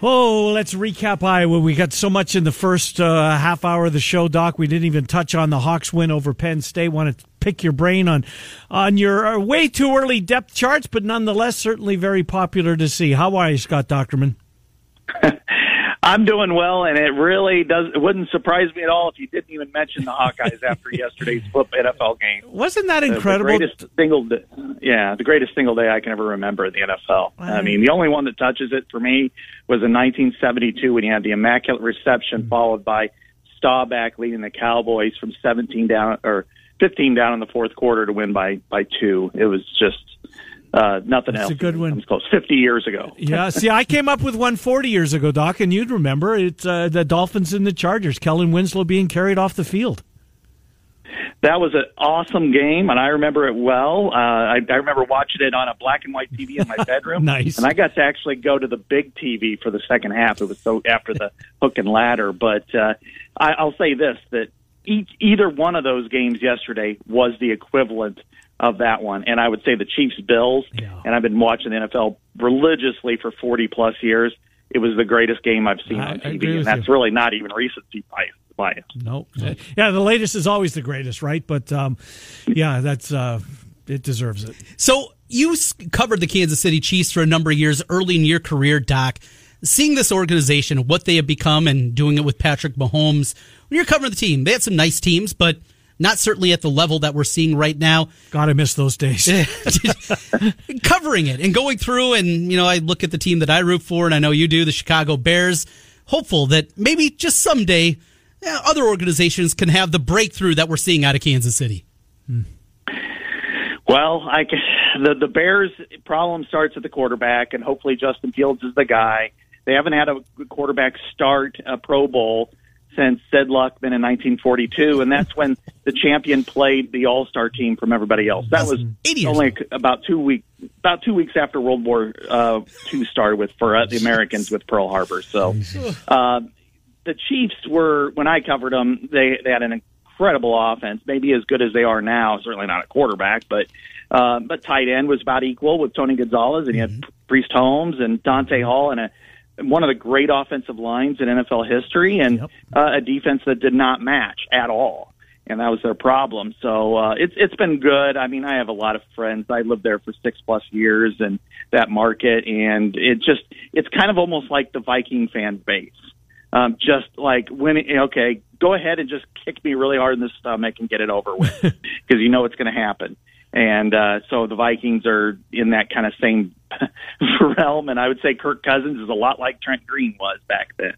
Oh, let's recap Iowa. We got so much in the first uh, half hour of the show, Doc. We didn't even touch on the Hawks win over Penn State. Want to pick your brain on on your uh, way too early depth charts, but nonetheless, certainly very popular to see. How are you, Scott Dochterman? *laughs* I'm doing well, and it really does. It wouldn't surprise me at all if you didn't even mention the Hawkeyes after *laughs* yesterday's flip NFL game. Wasn't that incredible? The, greatest single, day, yeah, the greatest single day I can ever remember in the NFL. I mean, the only one that touches it for me was in 1972 when you had the immaculate reception, mm-hmm. followed by Staubach leading the Cowboys from 17 down or 15 down in the fourth quarter to win by by two. It was just uh, nothing That's else. a good one. It's close. 50 years ago. yeah. See, I came up with one 40 years ago, Doc, and you'd remember it's uh, the Dolphins and the Chargers. Kellen Winslow being carried off the field. That was an awesome game, and I remember it well. Uh, I, I remember watching it on a black and white TV in my *laughs* bedroom. nice. And I got to actually go to the big TV for the second half. It was so after the hook and ladder. But uh, I, I'll say this: that each, either one of those games yesterday was the equivalent of that one. And I would say the Chiefs Bills, yeah. and I've been watching the NFL religiously for 40 plus years. It was the greatest game I've seen I, on TV, and that's you. really not even recency bias. bias. No, nope. yeah, the latest is always the greatest, right? But um, yeah, that's uh, it deserves it. So you covered the Kansas City Chiefs for a number of years early in your career, Doc. Seeing this organization, what they have become, and doing it with Patrick Mahomes, when you're covering the team, they had some nice teams, but not certainly at the level that we're seeing right now. God, I miss those days. *laughs* Covering it and going through, and you know, I look at the team that I root for, and I know you do, the Chicago Bears. Hopeful that maybe just someday yeah, other organizations can have the breakthrough that we're seeing out of Kansas City. Hmm. Well, I the the Bears' problem starts at the quarterback, and hopefully Justin Fields is the guy. They haven't had a quarterback start a Pro Bowl since Sid Luckman in 1942, and that's when the champion played the All Star team from everybody else. That was only about two weeks about two weeks after World War uh, II started with for uh, the Americans with Pearl Harbor. So uh, the Chiefs were when I covered them, they they had an incredible offense, maybe as good as they are now. Certainly not a quarterback, but. Uh, but tight end was about equal with Tony Gonzalez, and he had mm-hmm. Priest Holmes and Dante Hall, and a one of the great offensive lines in NFL history, and yep. uh, a defense that did not match at all, and that was their problem. So uh, it's it's been good. I mean, I have a lot of friends. I lived there for six plus years, and that market, and it just it's kind of almost like the Viking fan base. Um, just like when okay, go ahead and just kick me really hard in the stomach and get it over with *laughs* because you know it's going to happen. And uh, so the Vikings are in that kind of same *laughs* realm. And I would say Kirk Cousins is a lot like Trent Green was back then.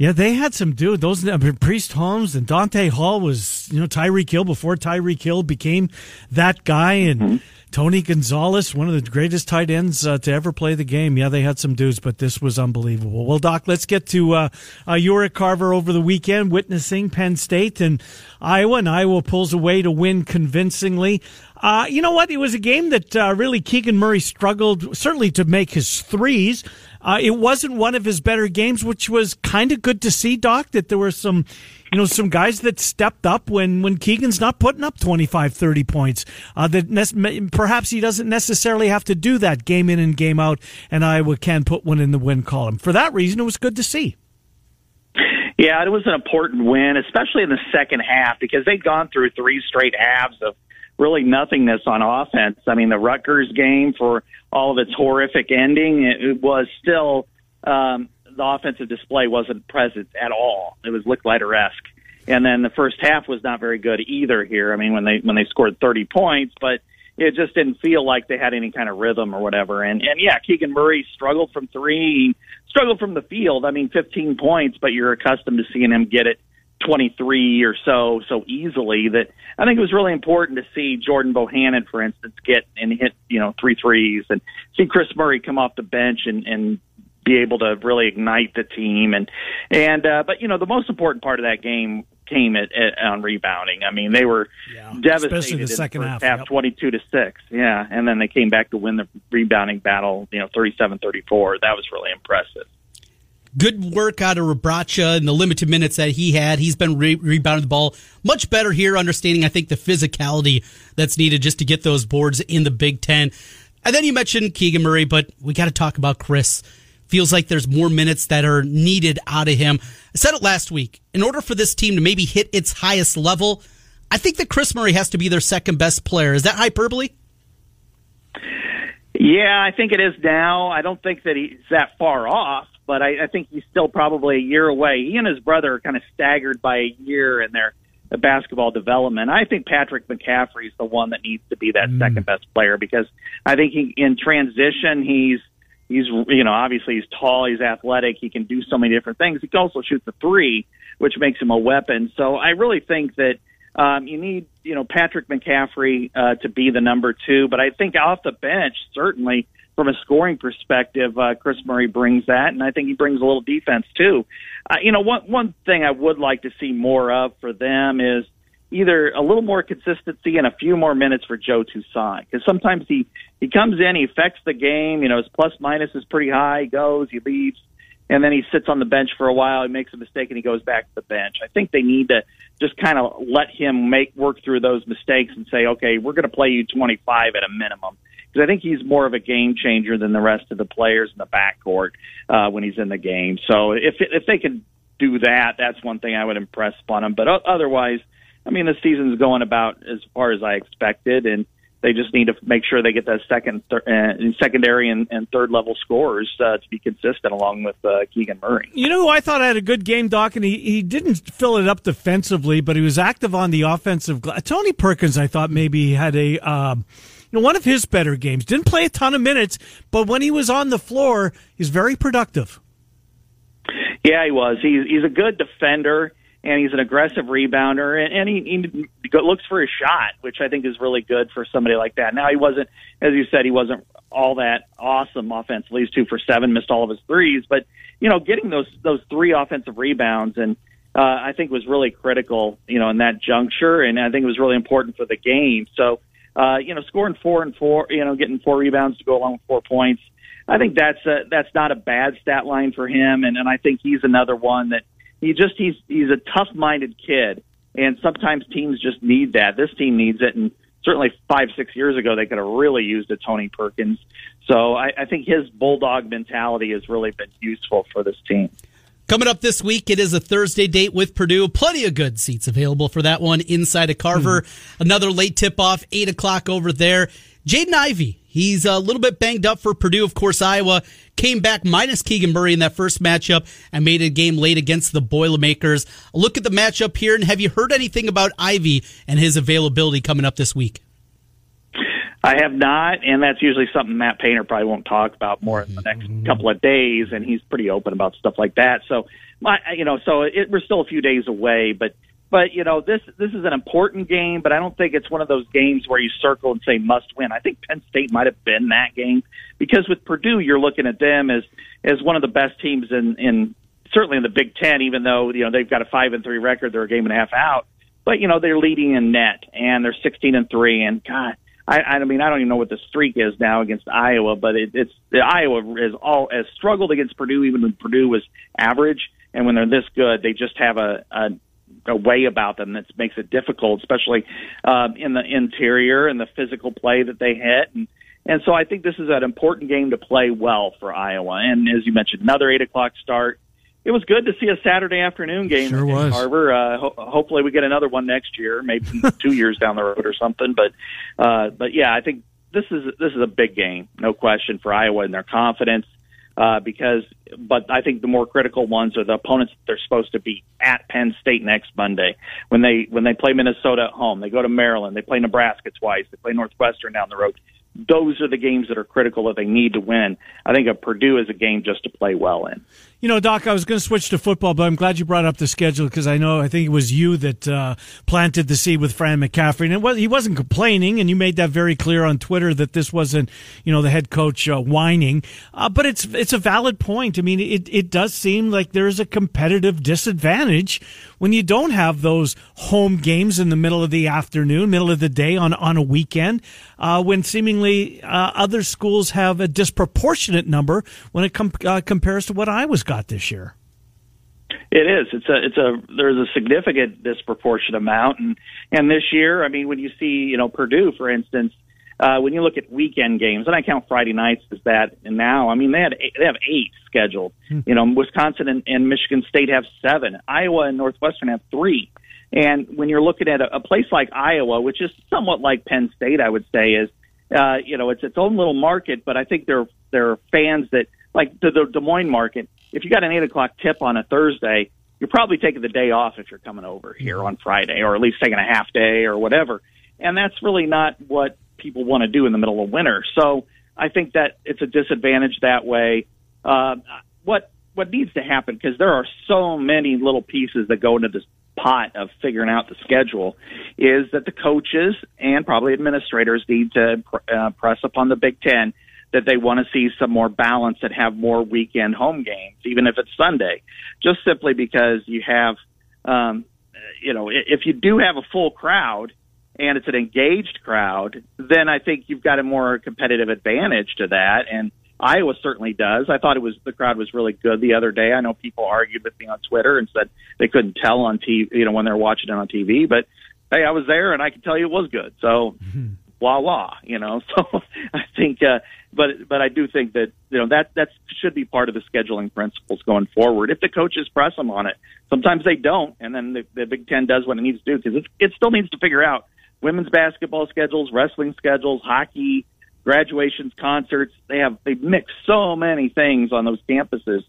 Yeah, they had some dude. Those I mean, Priest Holmes and Dante Hall was you know Tyreek Hill before Tyreek Hill became that guy, and mm-hmm. Tony Gonzalez, one of the greatest tight ends uh, to ever play the game. Yeah, they had some dudes, but this was unbelievable. Well, Doc, let's get to uh, uh, Carver over the weekend, witnessing Penn State and Iowa, and Iowa pulls away to win convincingly. Uh, you know what? It was a game that uh, really Keegan Murray struggled, certainly to make his threes. Uh, it wasn't one of his better games, which was kind of good to see, Doc, that there were some, you know, some guys that stepped up when, when Keegan's not putting up 25, 30 points. Uh, that ne- perhaps he doesn't necessarily have to do that game in and game out, and Iowa can put one in the win column. For that reason, it was good to see. Yeah, it was an important win, especially in the second half, because they'd gone through three straight halves of really nothingness on offense. I mean, the Rutgers game, for all of its horrific ending, it, was still um, the offensive display wasn't present at all. It was Lickliter esque. And then the first half was not very good either here. I mean, when they when they scored 30 points, but it just didn't feel like they had any kind of rhythm or whatever. And and yeah, Keegan Murray struggled from three, struggled from the field. I mean, 15 points, but you're accustomed to seeing him get it 23 or so so easily that I think it was really important to see Jordan Bohannon, for instance, get and hit you know three threes and see Kris Murray come off the bench and and be able to really ignite the team and and uh, but you know the most important part of that game came at, at on rebounding. I mean they were Yeah, devastated especially the in second half, half yep. twenty two to six. Yeah, and then they came back to win the rebounding battle. You know, 37-34. That was really impressive. Good work out of Rebraca in the limited minutes that he had. He's been re- rebounding the ball much better here, understanding, I think, the physicality that's needed just to get those boards in the Big Ten. And then you mentioned Keegan Murray, but we got to talk about Kris. Feels like there's more minutes that are needed out of him. I said it last week. In order for this team to maybe hit its highest level, I think that Kris Murray has to be their second best player. Is that hyperbole? Yeah, I think it is now. I don't think that he's that far off, but I, I think he's still probably a year away. He and his brother are kind of staggered by a year in their basketball development. I think Patrick McCaffrey is the one that needs to be that second best player because I think he, in transition he's he's you know obviously he's tall, he's athletic, he can do so many different things. He can also shoot the three, which makes him a weapon. So I really think that um, you need, you know, Patrick McCaffrey uh, to be the number two, but I think off the bench, certainly from a scoring perspective, uh, Kris Murray brings that, and I think he brings a little defense too. Uh, you know, one one thing I would like to see more of for them is either a little more consistency and a few more minutes for Joe Toussaint because sometimes he he comes in, he affects the game. You know, his plus minus is pretty high. He goes, he leaves and then he sits on the bench for a while. He makes a mistake and he goes back to the bench. I think they need to just kind of let him make work through those mistakes and say, okay, we're going to play you 25 at a minimum. Because I think he's more of a game changer than the rest of the players in the backcourt uh, when he's in the game. So if if they could do that, that's one thing I would impress upon him. But otherwise, I mean, the season's going about as far as I expected, and they just need to make sure they get that second, thir- uh, secondary, and, and third level scores uh, to be consistent, along with uh, Keegan Murray. You know I thought had a good game, Doc, and he, he didn't fill it up defensively, but he was active on the offensive. gla- Tony Perkins, I thought maybe had a um, you know one of his better games. Didn't play a ton of minutes, but when he was on the floor, he's very productive. Yeah, he was. He's he's a good defender and he's an aggressive rebounder and, and he, he looks for his shot, which I think is really good for somebody like that. Now he wasn't, as you said, he wasn't all that awesome offensively. He's two for seven, missed all of his threes, but you know, getting those those three offensive rebounds and uh, I think was really critical, you know, in that juncture, and I think it was really important for the game. So, uh, you know, scoring four and four, you know, getting four rebounds to go along with four points. I think that's a, that's not a bad stat line for him, and, and I think he's another one that he just he's he's a tough-minded kid, and sometimes teams just need that. This team needs it, and certainly five six years ago they could have really used a Tony Perkins. So I, I think his bulldog mentality has really been useful for this team. Coming up this week, it is a Thursday date with Purdue. Plenty of good seats available for that one inside of Carver. Hmm. Another late tip off, 8 o'clock over there. Jaden Ivey, he's a little bit banged up for Purdue. Of course, Iowa came back minus Keegan Murray in that first matchup and made a game late against the Boilermakers. A look at the matchup here, and have you heard anything about Ivey and his availability coming up this week? I have not, and that's usually something Matt Painter probably won't talk about more in the next mm-hmm. couple of days, and he's pretty open about stuff like that. So, my, you know, so it, we're still a few days away, but but you know, this this is an important game, but I don't think it's one of those games where you circle and say must win. I think Penn State might have been that game because with Purdue, you're looking at them as as one of the best teams in in certainly in the Big Ten, even though you know they've got a five and three record, they're a game and a half out. But you know they're leading in net, and they're 16 and three, and God. I, I mean, I don't even know what the streak is now against Iowa, but it, it's Iowa is all has struggled against Purdue, even when Purdue was average, and when they're this good, they just have a, a a way about them that makes it difficult, especially um, in the interior and the physical play that they hit. And, and so I think this is an important game to play well for Iowa. And as you mentioned, another eight o'clock start. It was good to see a Saturday afternoon game Sure in was. Carver. Uh, ho- hopefully, we get another one next year, maybe *laughs* two years down the road or something. But, uh, but yeah, I think this is this is a big game, no question for Iowa and their confidence. uh, because, but I think the more critical ones are the opponents that they're supposed to be at Penn State next Monday when they when they play Minnesota at home. They go to Maryland. They play Nebraska twice. They play Northwestern down the road those are the games that are critical that they need to win. I think a Purdue is a game just to play well in. You know, Doc, I was going to switch to football, but I'm glad you brought up the schedule because I know I think it was you that uh, planted the seed with Fran McCaffrey, and was, he wasn't complaining, and you made that very clear on Twitter that this wasn't, you know, the head coach uh, whining. Uh, but it's it's a valid point. I mean, it it does seem like there is a competitive disadvantage when you don't have those home games in the middle of the afternoon, middle of the day on on a weekend, uh, when seemingly uh, other schools have a disproportionate number when it com- uh, compares to what I was got this year. It is. It's a. It's a. There's a significant disproportionate amount, and and this year, I mean, when you see, you know, Purdue, for instance, uh, when you look at weekend games, and I count Friday nights as that, and now, I mean, they had eight, they have eight scheduled. Hmm. You know, Wisconsin and, and Michigan State have seven. Iowa and Northwestern have three. And when you're looking at a, a place like Iowa, which is somewhat like Penn State, I would say, is uh, you know, it's its own little market, but I think there there are fans that like the, the Des Moines market if you got an eight o'clock tip on a Thursday, you're probably taking the day off if you're coming over here on Friday, or at least taking a half day or whatever. And that's really not what people want to do in the middle of winter. So I think that it's a disadvantage that way. Uh, what what needs to happen because there are so many little pieces that go into this pot of figuring out the schedule is that the coaches and probably administrators need to uh, press upon the Big Ten that they want to see some more balance and have more weekend home games, even if it's Sunday, just simply because you have, um, you know, if you do have a full crowd and it's an engaged crowd, then I think you've got a more competitive advantage to that. And Iowa certainly does. I thought it was the crowd was really good the other day. I know people argued with me on Twitter and said they couldn't tell on TV, you know, when they're watching it on TV, but hey, I was there and I can tell you it was good. So, blah, you know. *laughs* So I think uh, but but I do think that you know that that should be part of the scheduling principles going forward. If the coaches press them on it, sometimes they don't, and then the, the Big Ten does what it needs to do because it, it still needs to figure out women's basketball schedules, wrestling schedules, hockey, graduations, concerts. They have they mix so many things on those campuses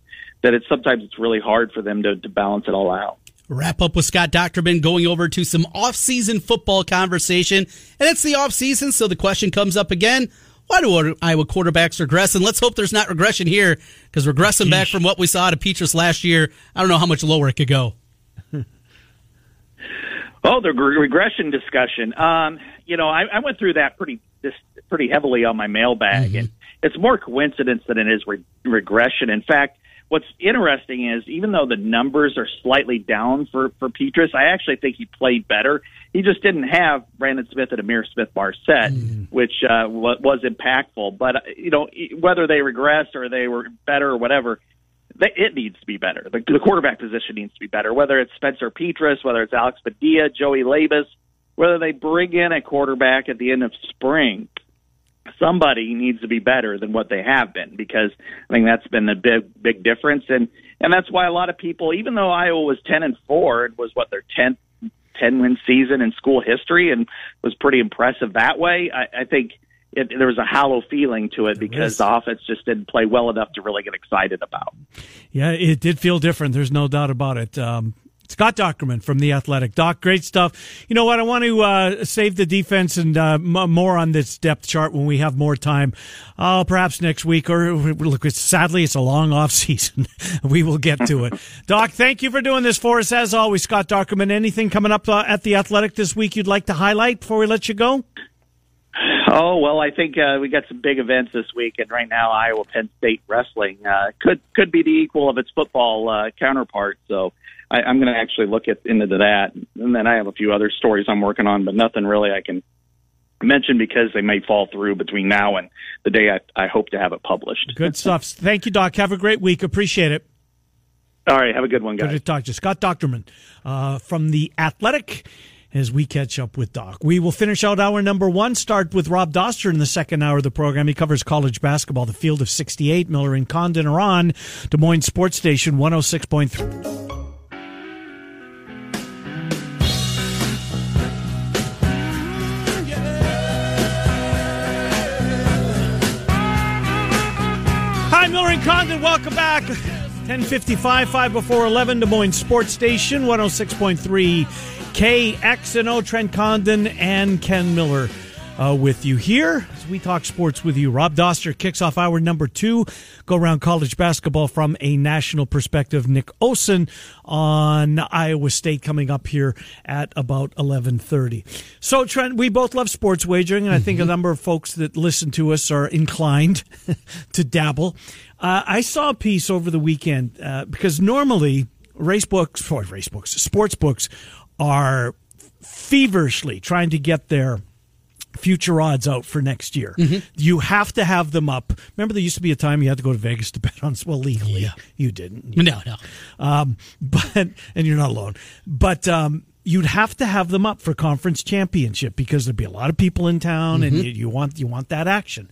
that it's sometimes it's really hard for them to, to balance it all out. Wrap up with Scott Dochterman going over to some off-season football conversation, and it's the off-season, so the question comes up again why do Iowa quarterbacks regress? And let's hope there's not regression here because regressing back from what we saw to Petras last year, I don't know how much lower it could go. *laughs* oh, the regression discussion. Um, you know, I, I, went through that pretty this pretty heavily on my mailbag, mm-hmm. and it's more coincidence than it is re- regression. In fact, what's interesting is even though the numbers are slightly down for for Petras, I actually think he played better. He just didn't have Brandon Smith and Ihmir Smith-Marsette, mm. which uh, was impactful. But uh, you know, whether they regressed or they were better or whatever, they, it needs to be better. The, the quarterback position needs to be better. Whether it's Spencer Petras, whether it's Alex Padilla, Joey Labas, whether they bring in a quarterback at the end of spring somebody needs to be better than what they have been because I think that's been the big big difference and and that's why a lot of people even though Iowa was 10 and 4 it was what their 10th 10 win season in school history and was pretty impressive that way I, I think it, there was a hollow feeling to it because the offense just didn't play well enough to really get excited about. Yeah, it did feel different. There's no doubt about it. Um, Scott Dochterman from The Athletic. Doc, great stuff. You know what? I want to uh, save the defense and uh, m- more on this depth chart when we have more time. Uh, perhaps next week or look, it's, sadly, it's a long *laughs* off season. we will get to it. *laughs* Doc, thank you for doing this for us as always, Scott Dochterman, Anything coming up uh, at The Athletic this week you'd like to highlight before we let you go? Oh well, I think uh, we got some big events this week, and right now Iowa Penn State wrestling uh, could could be the equal of its football uh, counterpart. So I, I'm going to actually look at, into that. And then I have a few other stories I'm working on, but nothing really I can mention because they may fall through between now and the day I, I hope to have it published. Good stuff. Thank you, Doc. Have a great week. Appreciate it. All right. Have a good one, guys. Good to talk to Scott Dochterman uh, from The Athletic as we catch up with Doc. We will finish out hour number one, start with Rob Doster in the second hour of the program. He covers college basketball. The field of 68, Miller and Condon are on Des Moines Sports Station 106.3. welcome back. 1055, 5 before 11, Des Moines Sports Station, 106.3 KXNO. Trent Condon and Ken Miller uh, with you here as we talk sports with you. Rob Doster kicks off hour number two. Go around college basketball from a national perspective. Nick Olson on Iowa State coming up here at about 1130. So, Trent, we both love sports wagering, and I think a number of folks that listen to us are inclined *laughs* to dabble. Uh, I saw a piece over the weekend uh, because normally race books, or race books, sports books are feverishly trying to get their future odds out for next year. Mm-hmm. You have to have them up. Remember, there used to be a time you had to go to Vegas to *laughs* bet on. Well, legally, Yeah. you didn't. No, no. Um, but and you're not alone. But um, you'd have to have them up for conference championship because there'd be a lot of people in town, and you, you want you want that action.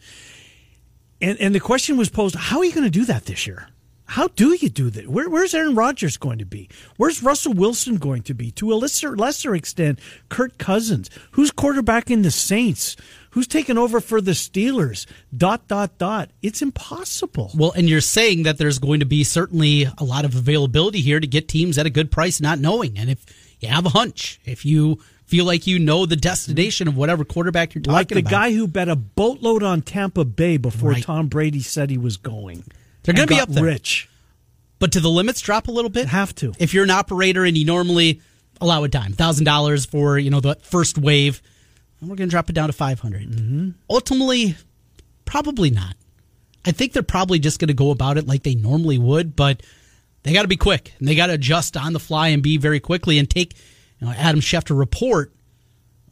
And and the question was posed: How are you going to do that this year? How do you do that? Where, where's Aaron Rodgers going to be? Where's Russell Wilson going to be? To a lesser lesser extent, Kirk Cousins. Who's quarterbacking the Saints? Who's taking over for the Steelers? Dot dot dot. It's impossible. Well, and you're saying that there's going to be certainly a lot of availability here to get teams at a good price, not knowing. And if you have a hunch, if you feel like you know the destination of whatever quarterback you're talking about. like the about, guy who bet a boatload on Tampa Bay before Right. Tom Brady said he was going. They're gonna be up there. Rich. but to the limits drop a little bit. Have to. If you're an operator and you normally allow a dime, thousand dollars for you know the first wave, and we're going to drop it down to five Mm-hmm. Ultimately, probably not. I think they're probably just going to go about it like they normally would, but they got to be quick and they got to adjust on the fly and be very quickly and take you know, Adam Schefter report.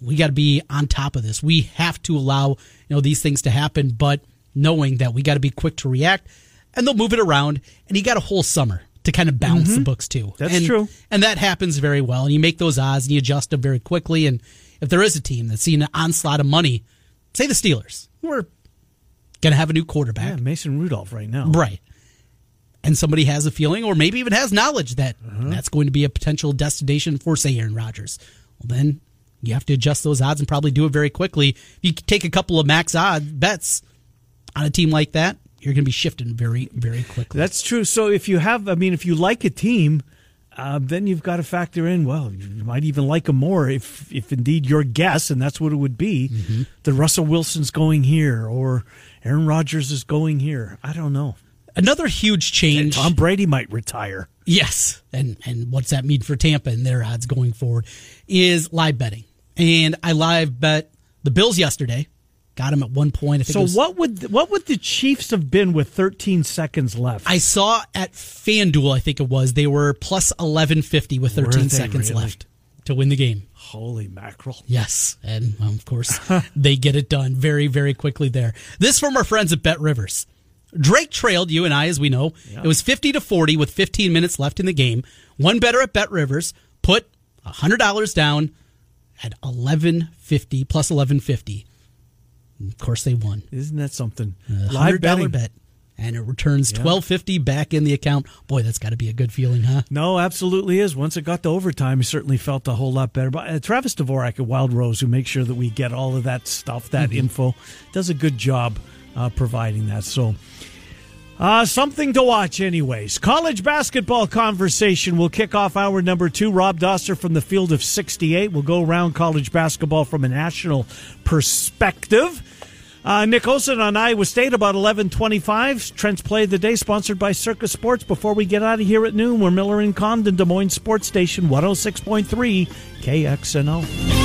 We got to be on top of this. We have to allow you know these things to happen, but knowing that we got to be quick to react, and they'll move it around. And you got a whole summer to kind of balance the mm-hmm. books too. That's And- true. and that happens very well. And you make those odds and you adjust them very quickly. And if there is a team that's seen an onslaught of money, say the Steelers, we're going to have a new quarterback. Yeah, Mason Rudolph right now. Right. And somebody has a feeling, or maybe even has knowledge that uh-huh. that's going to be a potential destination for, say, Aaron Rodgers. Well, then you have to adjust those odds and probably do it very quickly. If you take a couple of max odds bets on a team like that, you're going to be shifting very, very quickly. That's true. So if you have, I mean, if you like a team, uh, then you've got to factor in. Well, you might even like them more if, if indeed your guess, and that's what it would be, Mm-hmm. that Russell Wilson's going here or Aaron Rodgers is going here. I don't know. Another huge change. Tom Brady might retire. Yes, and and what's that mean for Tampa and their odds going forward is live betting. And I live bet the Bills yesterday got him at one point. I think so was, what would what would the Chiefs have been with 13 seconds left? I saw at FanDuel, I think it was they were plus 1150 with 13 seconds really? left to win the game. Holy mackerel! Yes, and of course *laughs* they get it done very very quickly there. This from our friends at Bet Rivers. Drake trailed you and I, as we know. Yeah. It was 50 to 40 with 15 minutes left in the game. One better at Bet Rivers put $100 down, at 1150 plus 1150 of course, they won. Isn't that something? A Live betting. bet and it returns yeah. 1250 back in the account. Boy, that's got to be a good feeling, huh? No, absolutely is. Once it got to overtime, he certainly felt a whole lot better. But uh, Travis Dvorak at Wild Rose, who makes sure that we get all of that stuff, that mm-hmm. info, does a good job uh, providing that. So uh, something to watch, anyways. College basketball conversation will kick off hour number two. Rob Doster from the field of 68 will go around college basketball from a national perspective. Uh, Nick Olson on Iowa State about 1125. Trent's Play of the Day sponsored by Circa Sports. Before we get out of here at noon, we're Miller and Condon, Des Moines Sports Station 106.3 KXNO.